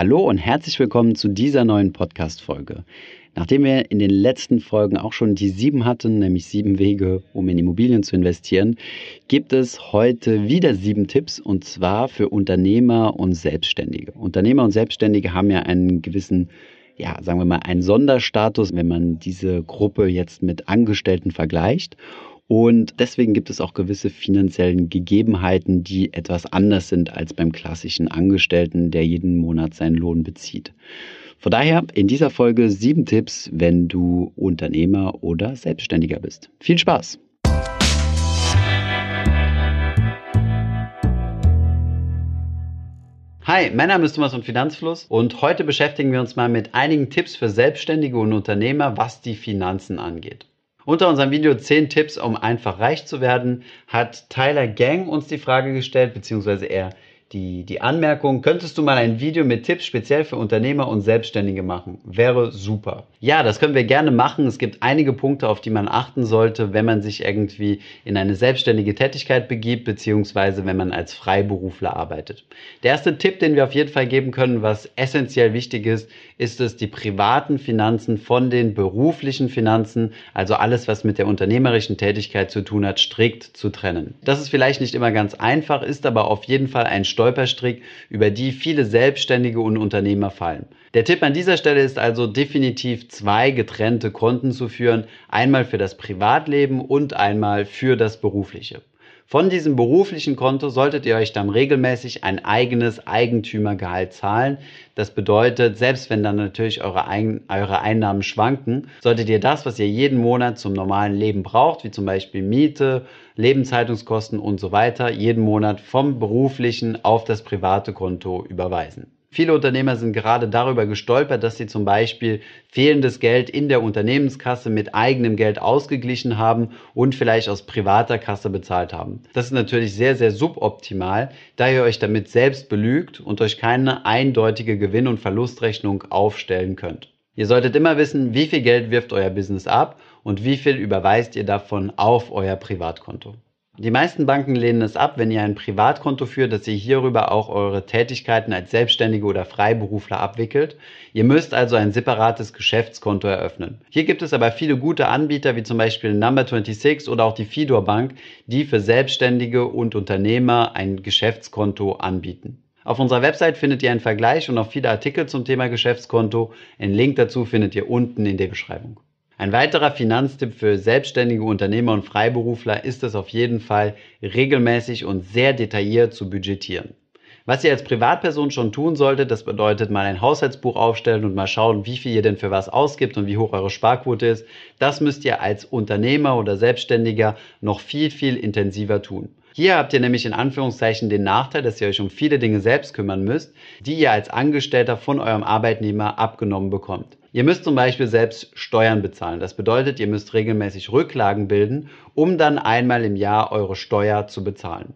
Hallo und herzlich willkommen zu dieser neuen Podcast-Folge. Nachdem wir in den letzten Folgen auch schon die sieben hatten, nämlich sieben Wege, um in Immobilien zu investieren, gibt es heute wieder sieben Tipps und zwar für Unternehmer und Selbstständige. Unternehmer und Selbstständige haben ja einen gewissen ja, sagen wir mal, einen Sonderstatus, wenn man diese Gruppe jetzt mit Angestellten vergleicht. Und deswegen gibt es auch gewisse finanziellen Gegebenheiten, die etwas anders sind als beim klassischen Angestellten, der jeden Monat seinen Lohn bezieht. Von daher in dieser Folge sieben Tipps, wenn du Unternehmer oder Selbstständiger bist. Viel Spaß! Hi, mein Name ist Thomas von Finanzfluss und heute beschäftigen wir uns mal mit einigen Tipps für Selbstständige und Unternehmer, was die Finanzen angeht. Unter unserem Video 10 Tipps, um einfach reich zu werden, hat Tyler Gang uns die Frage gestellt, beziehungsweise er die, die Anmerkung, könntest du mal ein Video mit Tipps speziell für Unternehmer und Selbstständige machen? Wäre super. Ja, das können wir gerne machen. Es gibt einige Punkte, auf die man achten sollte, wenn man sich irgendwie in eine selbstständige Tätigkeit begibt, beziehungsweise wenn man als Freiberufler arbeitet. Der erste Tipp, den wir auf jeden Fall geben können, was essentiell wichtig ist, ist es, die privaten Finanzen von den beruflichen Finanzen, also alles, was mit der unternehmerischen Tätigkeit zu tun hat, strikt zu trennen. Das ist vielleicht nicht immer ganz einfach, ist aber auf jeden Fall ein Stolperstrick, über die viele Selbstständige und Unternehmer fallen. Der Tipp an dieser Stelle ist also definitiv zwei getrennte Konten zu führen, einmal für das Privatleben und einmal für das berufliche. Von diesem beruflichen Konto solltet ihr euch dann regelmäßig ein eigenes Eigentümergehalt zahlen. Das bedeutet, selbst wenn dann natürlich eure, Ein eure Einnahmen schwanken, solltet ihr das, was ihr jeden Monat zum normalen Leben braucht, wie zum Beispiel Miete, Lebenshaltungskosten und so weiter, jeden Monat vom beruflichen auf das private Konto überweisen. Viele Unternehmer sind gerade darüber gestolpert, dass sie zum Beispiel fehlendes Geld in der Unternehmenskasse mit eigenem Geld ausgeglichen haben und vielleicht aus privater Kasse bezahlt haben. Das ist natürlich sehr, sehr suboptimal, da ihr euch damit selbst belügt und euch keine eindeutige Gewinn- und Verlustrechnung aufstellen könnt. Ihr solltet immer wissen, wie viel Geld wirft euer Business ab und wie viel überweist ihr davon auf euer Privatkonto. Die meisten Banken lehnen es ab, wenn ihr ein Privatkonto führt, dass ihr hierüber auch eure Tätigkeiten als Selbstständige oder Freiberufler abwickelt. Ihr müsst also ein separates Geschäftskonto eröffnen. Hier gibt es aber viele gute Anbieter, wie zum Beispiel Number 26 oder auch die Fidor Bank, die für Selbstständige und Unternehmer ein Geschäftskonto anbieten. Auf unserer Website findet ihr einen Vergleich und auch viele Artikel zum Thema Geschäftskonto. Einen Link dazu findet ihr unten in der Beschreibung. Ein weiterer Finanztipp für selbstständige Unternehmer und Freiberufler ist es auf jeden Fall, regelmäßig und sehr detailliert zu budgetieren. Was ihr als Privatperson schon tun solltet, das bedeutet mal ein Haushaltsbuch aufstellen und mal schauen, wie viel ihr denn für was ausgibt und wie hoch eure Sparquote ist. Das müsst ihr als Unternehmer oder Selbstständiger noch viel, viel intensiver tun. Hier habt ihr nämlich in Anführungszeichen den Nachteil, dass ihr euch um viele Dinge selbst kümmern müsst, die ihr als Angestellter von eurem Arbeitnehmer abgenommen bekommt. Ihr müsst zum Beispiel selbst Steuern bezahlen. Das bedeutet, ihr müsst regelmäßig Rücklagen bilden, um dann einmal im Jahr eure Steuer zu bezahlen.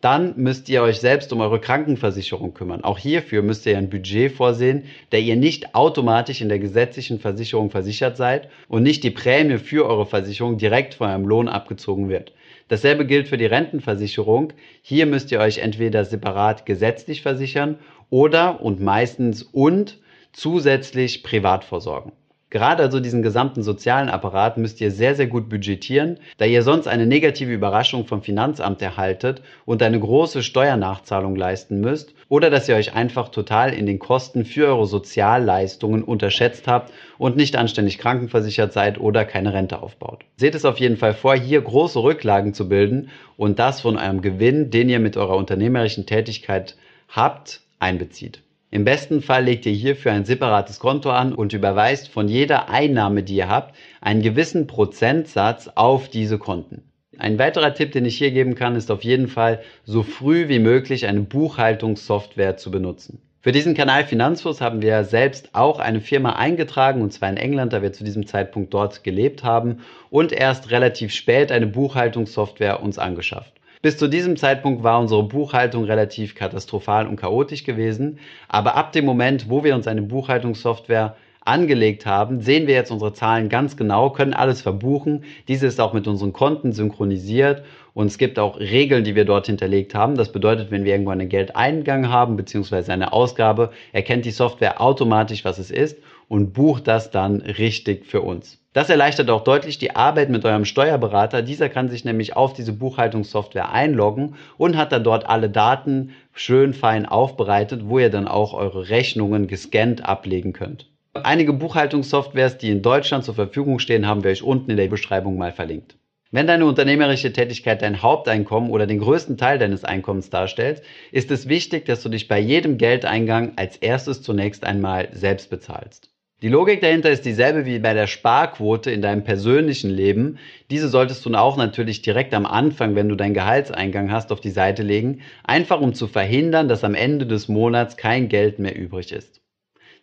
Dann müsst ihr euch selbst um eure Krankenversicherung kümmern. Auch hierfür müsst ihr ein Budget vorsehen, da ihr nicht automatisch in der gesetzlichen Versicherung versichert seid und nicht die Prämie für eure Versicherung direkt von eurem Lohn abgezogen wird. Dasselbe gilt für die Rentenversicherung. Hier müsst ihr euch entweder separat gesetzlich versichern oder und meistens und zusätzlich privat versorgen. Gerade also diesen gesamten sozialen Apparat müsst ihr sehr, sehr gut budgetieren, da ihr sonst eine negative Überraschung vom Finanzamt erhaltet und eine große Steuernachzahlung leisten müsst oder dass ihr euch einfach total in den Kosten für eure Sozialleistungen unterschätzt habt und nicht anständig krankenversichert seid oder keine Rente aufbaut. Seht es auf jeden Fall vor, hier große Rücklagen zu bilden und das von eurem Gewinn, den ihr mit eurer unternehmerischen Tätigkeit habt, einbezieht. Im besten Fall legt ihr hierfür ein separates Konto an und überweist von jeder Einnahme, die ihr habt, einen gewissen Prozentsatz auf diese Konten. Ein weiterer Tipp, den ich hier geben kann, ist auf jeden Fall, so früh wie möglich eine Buchhaltungssoftware zu benutzen. Für diesen Kanal Finanzfluss haben wir selbst auch eine Firma eingetragen, und zwar in England, da wir zu diesem Zeitpunkt dort gelebt haben, und erst relativ spät eine Buchhaltungssoftware uns angeschafft. Bis zu diesem Zeitpunkt war unsere Buchhaltung relativ katastrophal und chaotisch gewesen, aber ab dem Moment, wo wir uns eine Buchhaltungssoftware angelegt haben, sehen wir jetzt unsere Zahlen ganz genau, können alles verbuchen. Diese ist auch mit unseren Konten synchronisiert und es gibt auch Regeln, die wir dort hinterlegt haben. Das bedeutet, wenn wir irgendwo einen Geldeingang haben bzw. eine Ausgabe, erkennt die Software automatisch, was es ist und bucht das dann richtig für uns. Das erleichtert auch deutlich die Arbeit mit eurem Steuerberater. Dieser kann sich nämlich auf diese Buchhaltungssoftware einloggen und hat dann dort alle Daten schön fein aufbereitet, wo ihr dann auch eure Rechnungen gescannt ablegen könnt. Einige Buchhaltungssoftwares, die in Deutschland zur Verfügung stehen, haben wir euch unten in der Beschreibung mal verlinkt. Wenn deine unternehmerische Tätigkeit dein Haupteinkommen oder den größten Teil deines Einkommens darstellt, ist es wichtig, dass du dich bei jedem Geldeingang als erstes zunächst einmal selbst bezahlst. Die Logik dahinter ist dieselbe wie bei der Sparquote in deinem persönlichen Leben. Diese solltest du auch natürlich direkt am Anfang, wenn du deinen Gehaltseingang hast, auf die Seite legen, einfach um zu verhindern, dass am Ende des Monats kein Geld mehr übrig ist.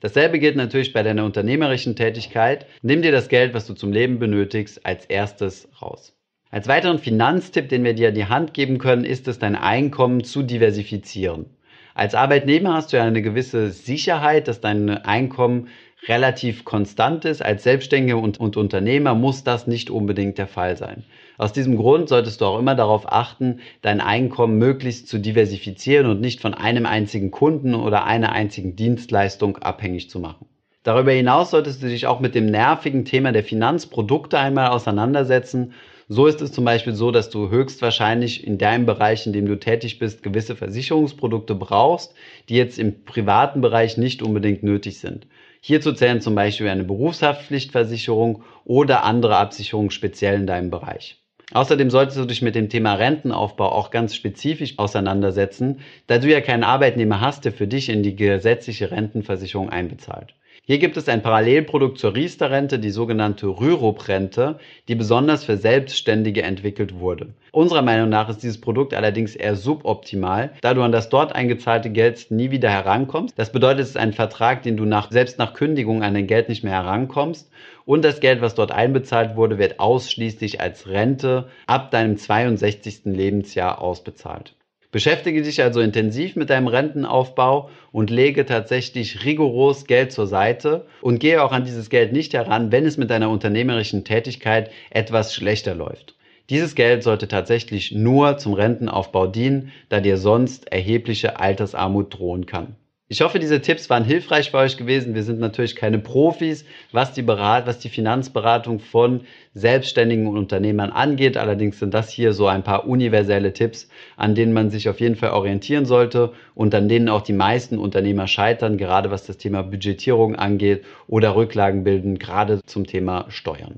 Dasselbe gilt natürlich bei deiner unternehmerischen Tätigkeit. Nimm dir das Geld, was du zum Leben benötigst, als erstes raus. Als weiteren Finanztipp, den wir dir an die Hand geben können, ist es, dein Einkommen zu diversifizieren. Als Arbeitnehmer hast du ja eine gewisse Sicherheit, dass dein Einkommen relativ konstant ist. Als Selbstständiger und, und, Unternehmer muss das nicht unbedingt der Fall sein. Aus diesem Grund solltest du auch immer darauf achten, dein Einkommen möglichst zu diversifizieren und nicht von einem einzigen Kunden oder einer einzigen Dienstleistung abhängig zu machen. Darüber hinaus solltest du dich auch mit dem nervigen Thema der Finanzprodukte einmal auseinandersetzen so ist es zum Beispiel so, dass du höchstwahrscheinlich in deinem Bereich, in dem du tätig bist, gewisse Versicherungsprodukte brauchst, die jetzt im privaten Bereich nicht unbedingt nötig sind. Hierzu zählen zum Beispiel eine Berufshaftpflichtversicherung oder andere Absicherungen speziell in deinem Bereich. Außerdem solltest du dich mit dem Thema Rentenaufbau auch ganz spezifisch auseinandersetzen, da du ja keinen Arbeitnehmer hast, der für dich in die gesetzliche Rentenversicherung einbezahlt. Hier gibt es ein Parallelprodukt zur Riester-Rente, die sogenannte Rürup-Rente, die besonders für Selbstständige entwickelt wurde. Unserer Meinung nach ist dieses Produkt allerdings eher suboptimal, da du an das dort eingezahlte Geld nie wieder herankommst. Das bedeutet, es ist ein Vertrag, den du nach, selbst nach Kündigung an dein Geld nicht mehr herankommst. Und das Geld, was dort einbezahlt wurde, wird ausschließlich als Rente ab deinem 62. Lebensjahr ausbezahlt. Beschäftige dich also intensiv mit deinem Rentenaufbau und lege tatsächlich rigoros Geld zur Seite und gehe auch an dieses Geld nicht heran, wenn es mit deiner unternehmerischen Tätigkeit etwas schlechter läuft. Dieses Geld sollte tatsächlich nur zum Rentenaufbau dienen, da dir sonst erhebliche Altersarmut drohen kann. Ich hoffe, diese Tipps waren hilfreich für euch gewesen. Wir sind natürlich keine Profis, was die, Berat was die Finanzberatung von Selbstständigen und Unternehmern angeht. Allerdings sind das hier so ein paar universelle Tipps, an denen man sich auf jeden Fall orientieren sollte und an denen auch die meisten Unternehmer scheitern, gerade was das Thema Budgetierung angeht oder Rücklagen bilden, gerade zum Thema Steuern.